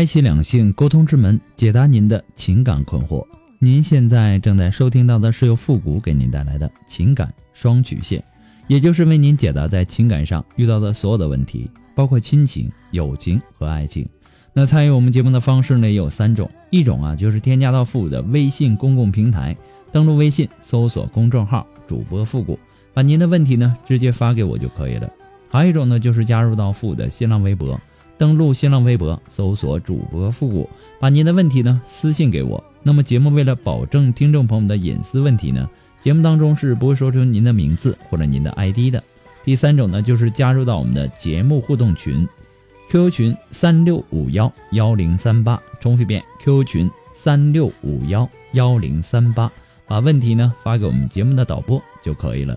开启两性沟通之门，解答您的情感困惑。您现在正在收听到的是由复古给您带来的情感双曲线，也就是为您解答在情感上遇到的所有的问题，包括亲情、友情和爱情。那参与我们节目的方式呢有三种，一种啊就是添加到复古的微信公共平台，登录微信搜索公众号主播复古，把您的问题呢直接发给我就可以了。还有一种呢就是加入到复古的新浪微博。登录新浪微博，搜索主播复古，把您的问题呢私信给我。那么节目为了保证听众朋友们的隐私问题呢，节目当中是不会说出您的名字或者您的 ID 的。第三种呢，就是加入到我们的节目互动群，QQ 群三六五幺幺零三八，重复一遍，QQ 群三六五幺幺零三八，把问题呢发给我们节目的导播就可以了。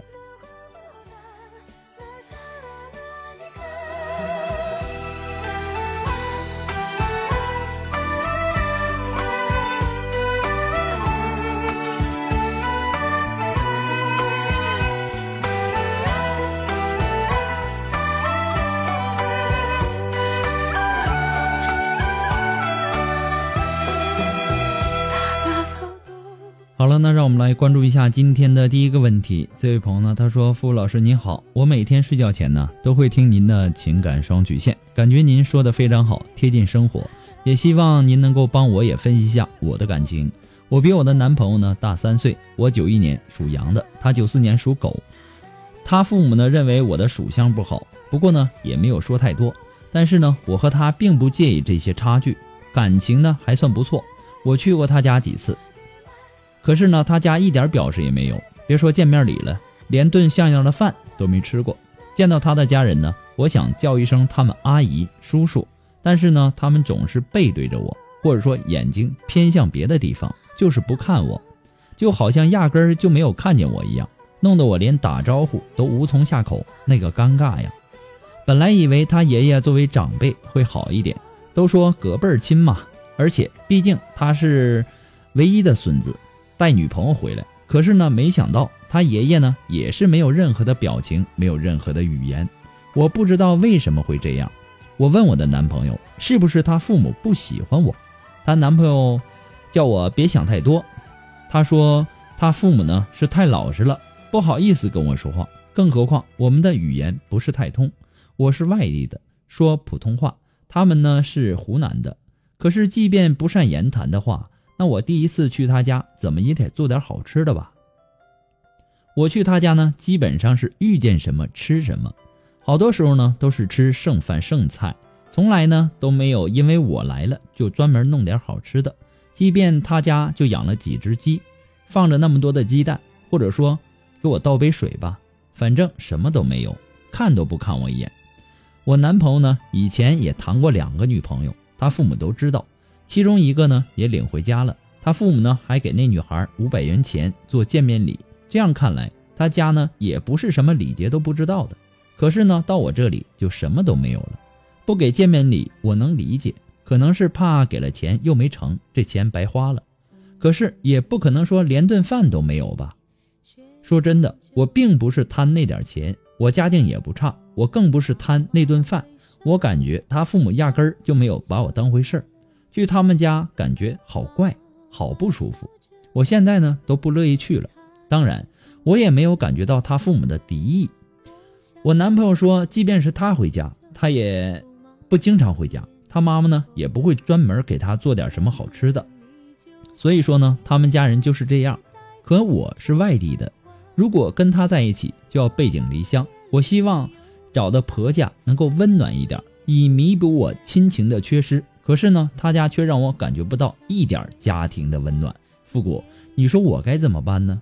那今天的第一个问题。这位朋友呢，他说：“付老师您好，我每天睡觉前呢都会听您的情感双曲线，感觉您说的非常好，贴近生活。也希望您能够帮我也分析一下我的感情。我比我的男朋友呢大三岁，我九一年属羊的，他九四年属狗。他父母呢认为我的属相不好，不过呢也没有说太多。但是呢，我和他并不介意这些差距，感情呢还算不错。我去过他家几次。”可是呢，他家一点表示也没有，别说见面礼了，连顿像样的饭都没吃过。见到他的家人呢，我想叫一声他们阿姨、叔叔，但是呢，他们总是背对着我，或者说眼睛偏向别的地方，就是不看我，就好像压根儿就没有看见我一样，弄得我连打招呼都无从下口，那个尴尬呀！本来以为他爷爷作为长辈会好一点，都说隔辈儿亲嘛，而且毕竟他是唯一的孙子。带女朋友回来，可是呢，没想到他爷爷呢也是没有任何的表情，没有任何的语言。我不知道为什么会这样。我问我的男朋友，是不是他父母不喜欢我？她男朋友叫我别想太多。他说他父母呢是太老实了，不好意思跟我说话。更何况我们的语言不是太通，我是外地的，说普通话，他们呢是湖南的。可是即便不善言谈的话。那我第一次去他家，怎么也得做点好吃的吧。我去他家呢，基本上是遇见什么吃什么，好多时候呢都是吃剩饭剩菜，从来呢都没有因为我来了就专门弄点好吃的。即便他家就养了几只鸡，放着那么多的鸡蛋，或者说给我倒杯水吧，反正什么都没有，看都不看我一眼。我男朋友呢，以前也谈过两个女朋友，他父母都知道。其中一个呢也领回家了，他父母呢还给那女孩五百元钱做见面礼。这样看来，他家呢也不是什么礼节都不知道的。可是呢，到我这里就什么都没有了。不给见面礼，我能理解，可能是怕给了钱又没成，这钱白花了。可是也不可能说连顿饭都没有吧？说真的，我并不是贪那点钱，我家境也不差，我更不是贪那顿饭。我感觉他父母压根儿就没有把我当回事儿。去他们家感觉好怪，好不舒服。我现在呢都不乐意去了。当然，我也没有感觉到他父母的敌意。我男朋友说，即便是他回家，他也不经常回家。他妈妈呢也不会专门给他做点什么好吃的。所以说呢，他们家人就是这样。可我是外地的，如果跟他在一起，就要背井离乡。我希望找的婆家能够温暖一点，以弥补我亲情的缺失。可是呢，他家却让我感觉不到一点家庭的温暖。复古，你说我该怎么办呢？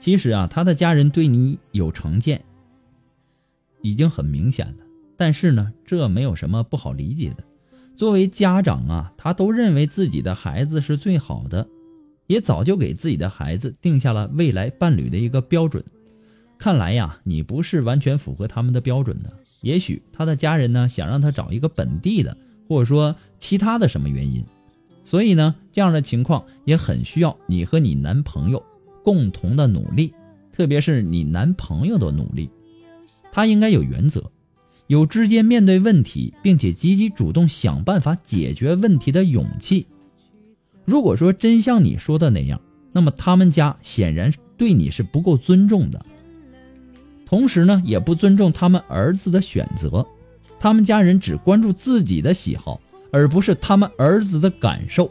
其实啊，他的家人对你有成见，已经很明显了。但是呢，这没有什么不好理解的。作为家长啊，他都认为自己的孩子是最好的，也早就给自己的孩子定下了未来伴侣的一个标准。看来呀，你不是完全符合他们的标准的。也许他的家人呢，想让他找一个本地的，或者说其他的什么原因。所以呢，这样的情况也很需要你和你男朋友共同的努力，特别是你男朋友的努力。他应该有原则，有直接面对问题，并且积极主动想办法解决问题的勇气。如果说真像你说的那样，那么他们家显然对你是不够尊重的，同时呢，也不尊重他们儿子的选择。他们家人只关注自己的喜好。而不是他们儿子的感受，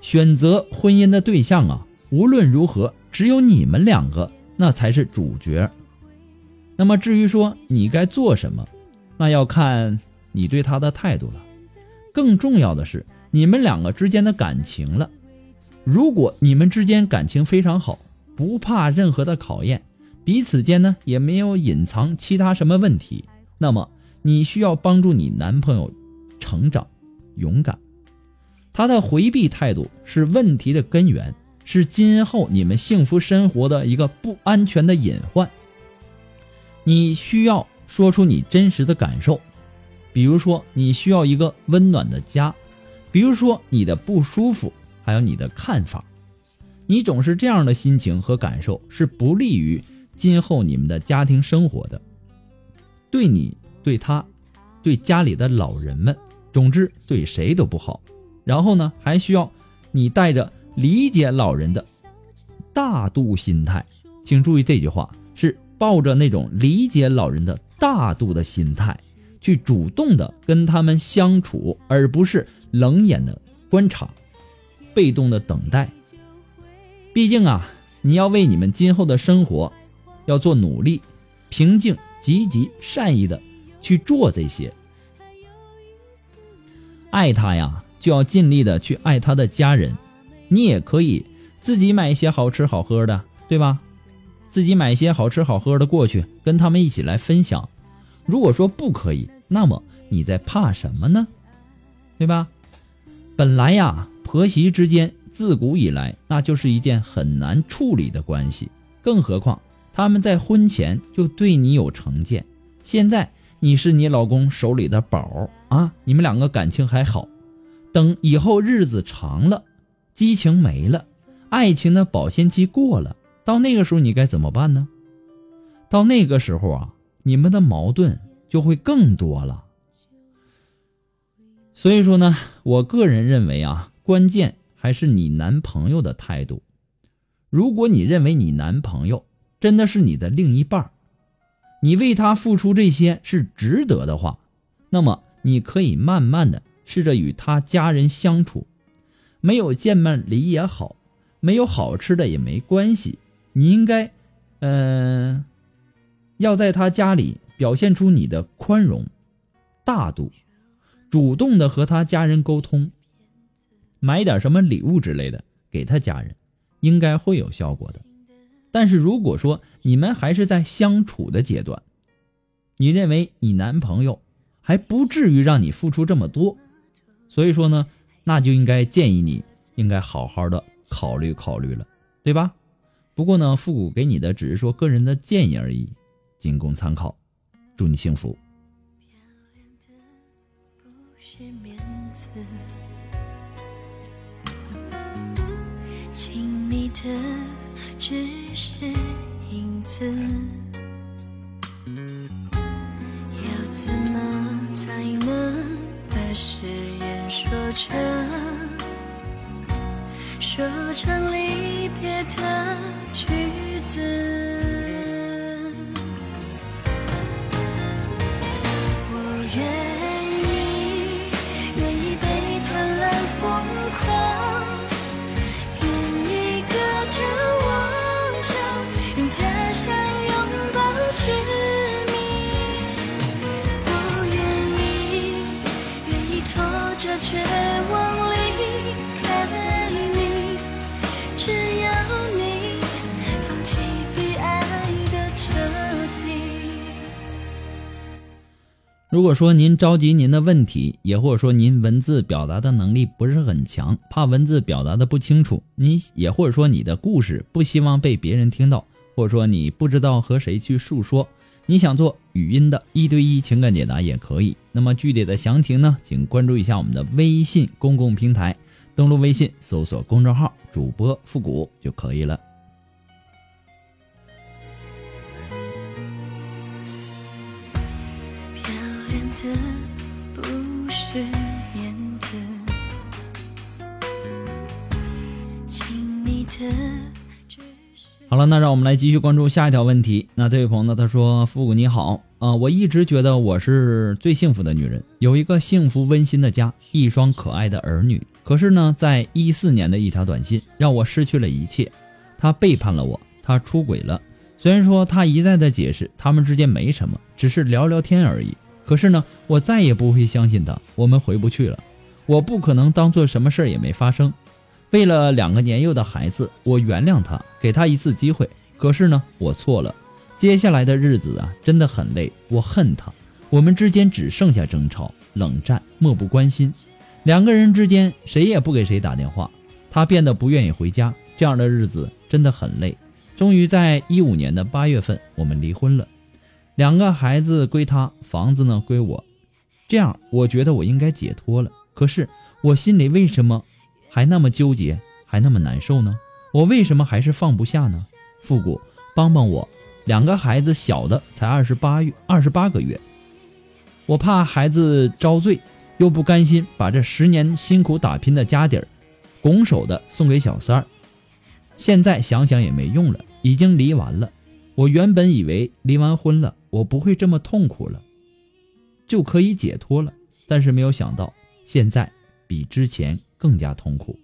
选择婚姻的对象啊，无论如何，只有你们两个那才是主角。那么至于说你该做什么，那要看你对他的态度了。更重要的是你们两个之间的感情了。如果你们之间感情非常好，不怕任何的考验，彼此间呢也没有隐藏其他什么问题，那么你需要帮助你男朋友成长。勇敢，他的回避态度是问题的根源，是今后你们幸福生活的一个不安全的隐患。你需要说出你真实的感受，比如说你需要一个温暖的家，比如说你的不舒服，还有你的看法。你总是这样的心情和感受是不利于今后你们的家庭生活的，对你、对他、对家里的老人们。总之，对谁都不好。然后呢，还需要你带着理解老人的大度心态。请注意这句话，是抱着那种理解老人的大度的心态，去主动的跟他们相处，而不是冷眼的观察，被动的等待。毕竟啊，你要为你们今后的生活要做努力，平静、积极、善意的去做这些。爱他呀，就要尽力的去爱他的家人。你也可以自己买一些好吃好喝的，对吧？自己买一些好吃好喝的过去，跟他们一起来分享。如果说不可以，那么你在怕什么呢？对吧？本来呀，婆媳之间自古以来那就是一件很难处理的关系，更何况他们在婚前就对你有成见，现在。你是你老公手里的宝啊！你们两个感情还好，等以后日子长了，激情没了，爱情的保鲜期过了，到那个时候你该怎么办呢？到那个时候啊，你们的矛盾就会更多了。所以说呢，我个人认为啊，关键还是你男朋友的态度。如果你认为你男朋友真的是你的另一半你为他付出这些是值得的话，那么你可以慢慢的试着与他家人相处，没有见面礼也好，没有好吃的也没关系。你应该，嗯，要在他家里表现出你的宽容、大度，主动的和他家人沟通，买点什么礼物之类的给他家人，应该会有效果的。但是如果说你们还是在相处的阶段，你认为你男朋友还不至于让你付出这么多，所以说呢，那就应该建议你应该好好的考虑考虑了，对吧？不过呢，复古给你的只是说个人的建议而已，仅供参考。祝你幸福。的。只是影子，要怎么才能把誓言说成，说成离别的句子？如果说您着急您的问题，也或者说您文字表达的能力不是很强，怕文字表达的不清楚，你也或者说你的故事不希望被别人听到，或者说你不知道和谁去诉说，你想做语音的一对一情感解答也可以。那么具体的详情呢，请关注一下我们的微信公共平台，登录微信搜索公众号主播复古就可以了。好了，那让我们来继续关注下一条问题。那这位朋友呢？他说：“复古你好啊，我一直觉得我是最幸福的女人，有一个幸福温馨的家，一双可爱的儿女。可是呢，在一四年的一条短信让我失去了一切。他背叛了我，他出轨了。虽然说他一再的解释他们之间没什么，只是聊聊天而已。可是呢，我再也不会相信他。我们回不去了，我不可能当做什么事儿也没发生。”为了两个年幼的孩子，我原谅他，给他一次机会。可是呢，我错了。接下来的日子啊，真的很累。我恨他，我们之间只剩下争吵、冷战、漠不关心。两个人之间谁也不给谁打电话，他变得不愿意回家。这样的日子真的很累。终于在一五年的八月份，我们离婚了。两个孩子归他，房子呢归我。这样，我觉得我应该解脱了。可是我心里为什么？还那么纠结，还那么难受呢？我为什么还是放不下呢？复古，帮帮我！两个孩子，小的才二十八月二十八个月，我怕孩子遭罪，又不甘心把这十年辛苦打拼的家底儿，拱手的送给小三儿。现在想想也没用了，已经离完了。我原本以为离完婚了，我不会这么痛苦了，就可以解脱了。但是没有想到，现在比之前。更加痛苦。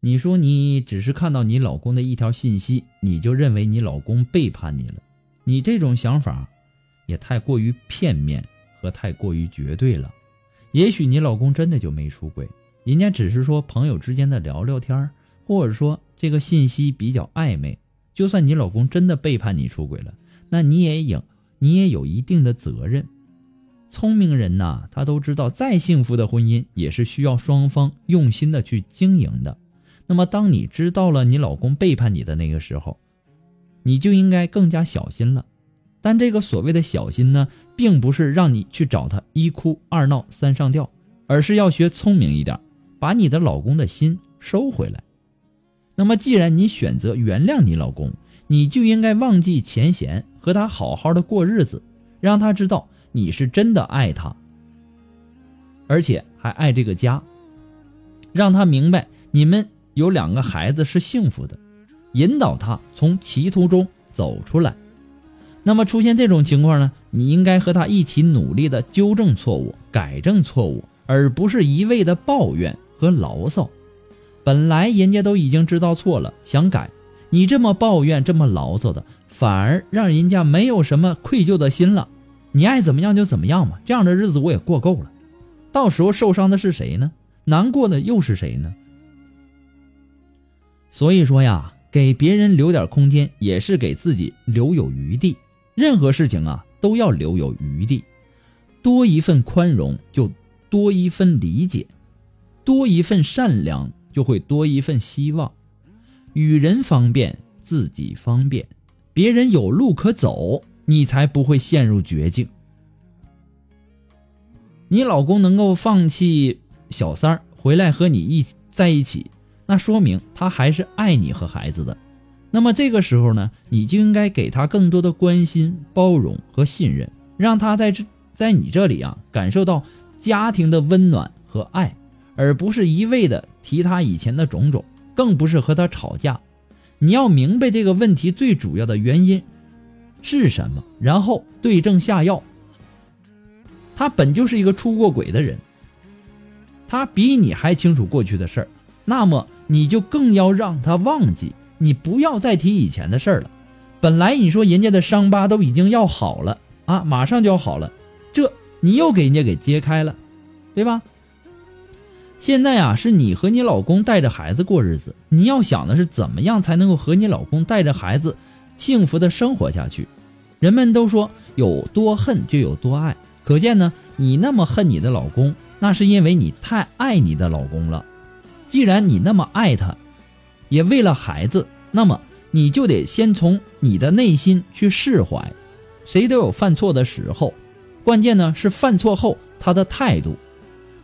你说你只是看到你老公的一条信息，你就认为你老公背叛你了？你这种想法也太过于片面和太过于绝对了。也许你老公真的就没出轨，人家只是说朋友之间的聊聊天或者说这个信息比较暧昧。就算你老公真的背叛你出轨了，那你也应。你也有一定的责任。聪明人呐，他都知道，再幸福的婚姻也是需要双方用心的去经营的。那么，当你知道了你老公背叛你的那个时候，你就应该更加小心了。但这个所谓的小心呢，并不是让你去找他一哭二闹三上吊，而是要学聪明一点，把你的老公的心收回来。那么，既然你选择原谅你老公，你就应该忘记前嫌。和他好好的过日子，让他知道你是真的爱他，而且还爱这个家。让他明白你们有两个孩子是幸福的，引导他从歧途中走出来。那么出现这种情况呢？你应该和他一起努力的纠正错误、改正错误，而不是一味的抱怨和牢骚。本来人家都已经知道错了，想改，你这么抱怨、这么牢骚的。反而让人家没有什么愧疚的心了，你爱怎么样就怎么样嘛，这样的日子我也过够了。到时候受伤的是谁呢？难过的又是谁呢？所以说呀，给别人留点空间，也是给自己留有余地。任何事情啊，都要留有余地，多一份宽容，就多一份理解；多一份善良，就会多一份希望。与人方便，自己方便。别人有路可走，你才不会陷入绝境。你老公能够放弃小三儿回来和你一在一起，那说明他还是爱你和孩子的。那么这个时候呢，你就应该给他更多的关心、包容和信任，让他在这在你这里啊感受到家庭的温暖和爱，而不是一味的提他以前的种种，更不是和他吵架。你要明白这个问题最主要的原因是什么，然后对症下药。他本就是一个出过轨的人，他比你还清楚过去的事儿，那么你就更要让他忘记，你不要再提以前的事儿了。本来你说人家的伤疤都已经要好了啊，马上就要好了，这你又给人家给揭开了，对吧？现在啊，是你和你老公带着孩子过日子，你要想的是怎么样才能够和你老公带着孩子幸福的生活下去。人们都说有多恨就有多爱，可见呢，你那么恨你的老公，那是因为你太爱你的老公了。既然你那么爱他，也为了孩子，那么你就得先从你的内心去释怀。谁都有犯错的时候，关键呢是犯错后他的态度。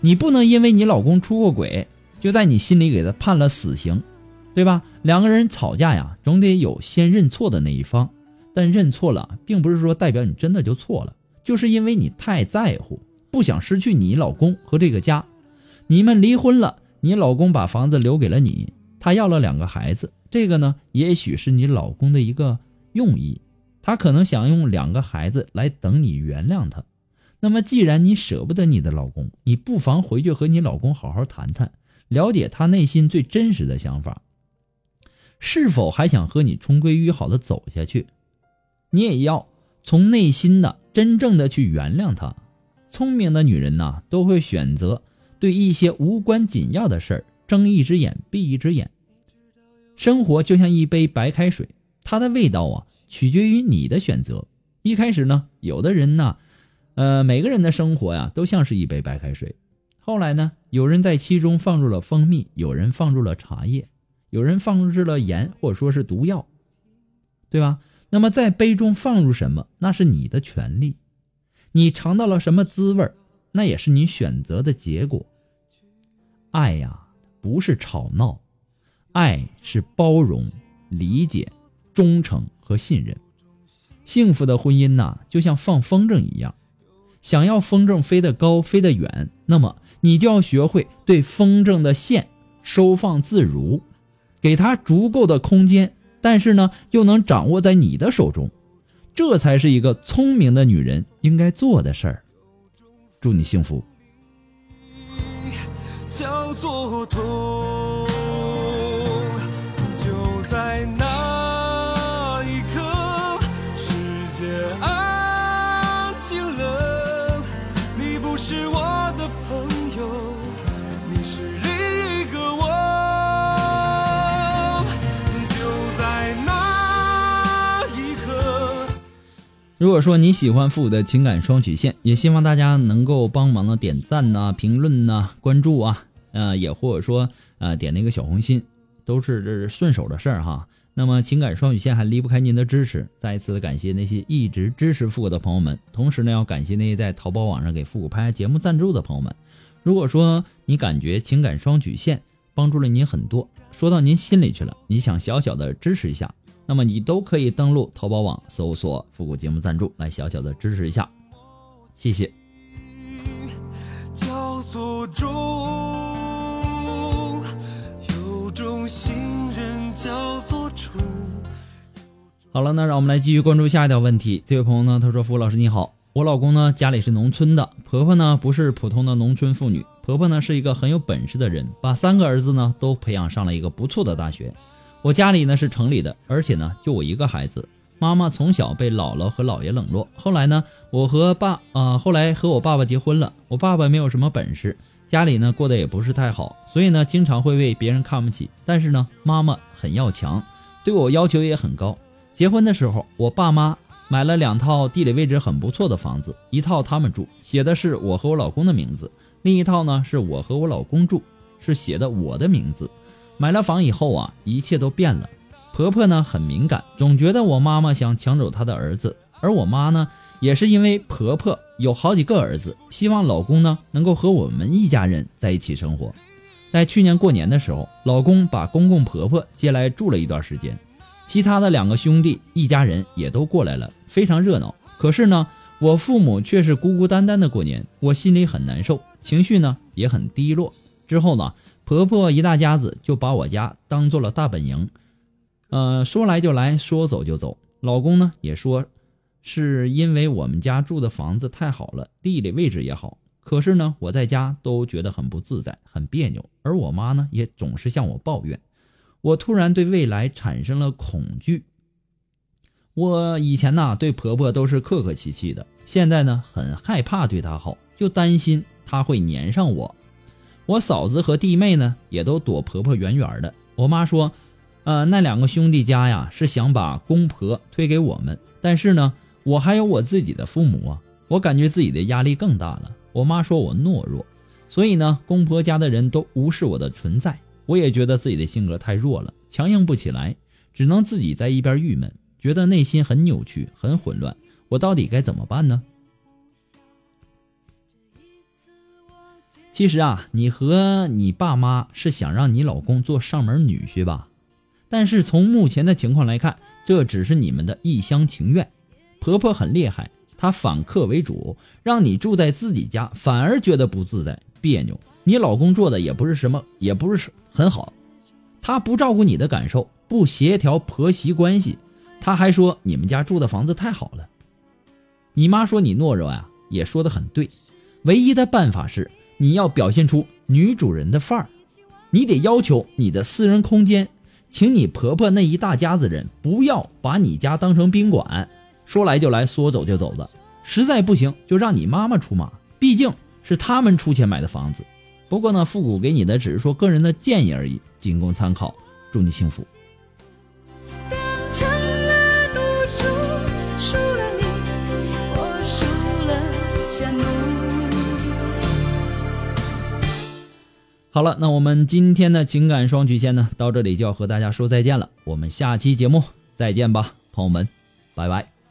你不能因为你老公出过轨，就在你心里给他判了死刑，对吧？两个人吵架呀，总得有先认错的那一方。但认错了，并不是说代表你真的就错了，就是因为你太在乎，不想失去你老公和这个家。你们离婚了，你老公把房子留给了你，他要了两个孩子，这个呢，也许是你老公的一个用意，他可能想用两个孩子来等你原谅他。那么，既然你舍不得你的老公，你不妨回去和你老公好好谈谈，了解他内心最真实的想法，是否还想和你重归于好的走下去？你也要从内心的真正的去原谅他。聪明的女人呐，都会选择对一些无关紧要的事儿睁一只眼闭一只眼。生活就像一杯白开水，它的味道啊，取决于你的选择。一开始呢，有的人呢。呃，每个人的生活呀，都像是一杯白开水。后来呢，有人在其中放入了蜂蜜，有人放入了茶叶，有人放入了盐，或者说是毒药，对吧？那么在杯中放入什么，那是你的权利。你尝到了什么滋味，那也是你选择的结果。爱呀，不是吵闹，爱是包容、理解、忠诚和信任。幸福的婚姻呐，就像放风筝一样。想要风筝飞得高、飞得远，那么你就要学会对风筝的线收放自如，给它足够的空间，但是呢，又能掌握在你的手中，这才是一个聪明的女人应该做的事儿。祝你幸福。叫做痛，如果说你喜欢复古的情感双曲线，也希望大家能够帮忙的点赞呐、评论呐、关注啊，呃，也或者说呃点那个小红心，都是这顺手的事儿哈。那么情感双曲线还离不开您的支持，再一次的感谢那些一直支持复古的朋友们，同时呢要感谢那些在淘宝网上给复古拍节目赞助的朋友们。如果说你感觉情感双曲线帮助了您很多，说到您心里去了，你想小小的支持一下。那么你都可以登录淘宝网搜索“复古节目赞助”来小小的支持一下，谢谢。叫做种，有种信任叫做宠。好了，那让我们来继续关注下一条问题。这位朋友呢，他说：“付老师你好，我老公呢家里是农村的，婆婆呢不是普通的农村妇女，婆婆呢是一个很有本事的人，把三个儿子呢都培养上了一个不错的大学。”我家里呢是城里的，而且呢就我一个孩子。妈妈从小被姥姥和姥爷冷落，后来呢我和爸啊，后来和我爸爸结婚了。我爸爸没有什么本事，家里呢过得也不是太好，所以呢经常会被别人看不起。但是呢妈妈很要强，对我要求也很高。结婚的时候，我爸妈买了两套地理位置很不错的房子，一套他们住，写的是我和我老公的名字；另一套呢是我和我老公住，是写的我的名字。买了房以后啊，一切都变了。婆婆呢很敏感，总觉得我妈妈想抢走她的儿子。而我妈呢，也是因为婆婆有好几个儿子，希望老公呢能够和我们一家人在一起生活。在去年过年的时候，老公把公公婆婆接来住了一段时间，其他的两个兄弟一家人也都过来了，非常热闹。可是呢，我父母却是孤孤单单的过年，我心里很难受，情绪呢也很低落。之后呢？婆婆一大家子就把我家当做了大本营，呃，说来就来，说走就走。老公呢也说，是因为我们家住的房子太好了，地理位置也好。可是呢，我在家都觉得很不自在，很别扭。而我妈呢，也总是向我抱怨。我突然对未来产生了恐惧。我以前呢对婆婆都是客客气气的，现在呢很害怕对她好，就担心她会粘上我。我嫂子和弟妹呢，也都躲婆婆远远的。我妈说，呃，那两个兄弟家呀，是想把公婆推给我们，但是呢，我还有我自己的父母啊，我感觉自己的压力更大了。我妈说我懦弱，所以呢，公婆家的人都无视我的存在。我也觉得自己的性格太弱了，强硬不起来，只能自己在一边郁闷，觉得内心很扭曲，很混乱。我到底该怎么办呢？其实啊，你和你爸妈是想让你老公做上门女婿吧？但是从目前的情况来看，这只是你们的一厢情愿。婆婆很厉害，她反客为主，让你住在自己家，反而觉得不自在、别扭。你老公做的也不是什么，也不是很好，他不照顾你的感受，不协调婆媳关系，他还说你们家住的房子太好了。你妈说你懦弱呀，也说的很对。唯一的办法是。你要表现出女主人的范儿，你得要求你的私人空间，请你婆婆那一大家子人不要把你家当成宾馆，说来就来，说走就走的。实在不行，就让你妈妈出马，毕竟是他们出钱买的房子。不过呢，复古给你的只是说个人的建议而已，仅供参考。祝你幸福。好了，那我们今天的情感双曲线呢，到这里就要和大家说再见了。我们下期节目再见吧，朋友们，拜拜。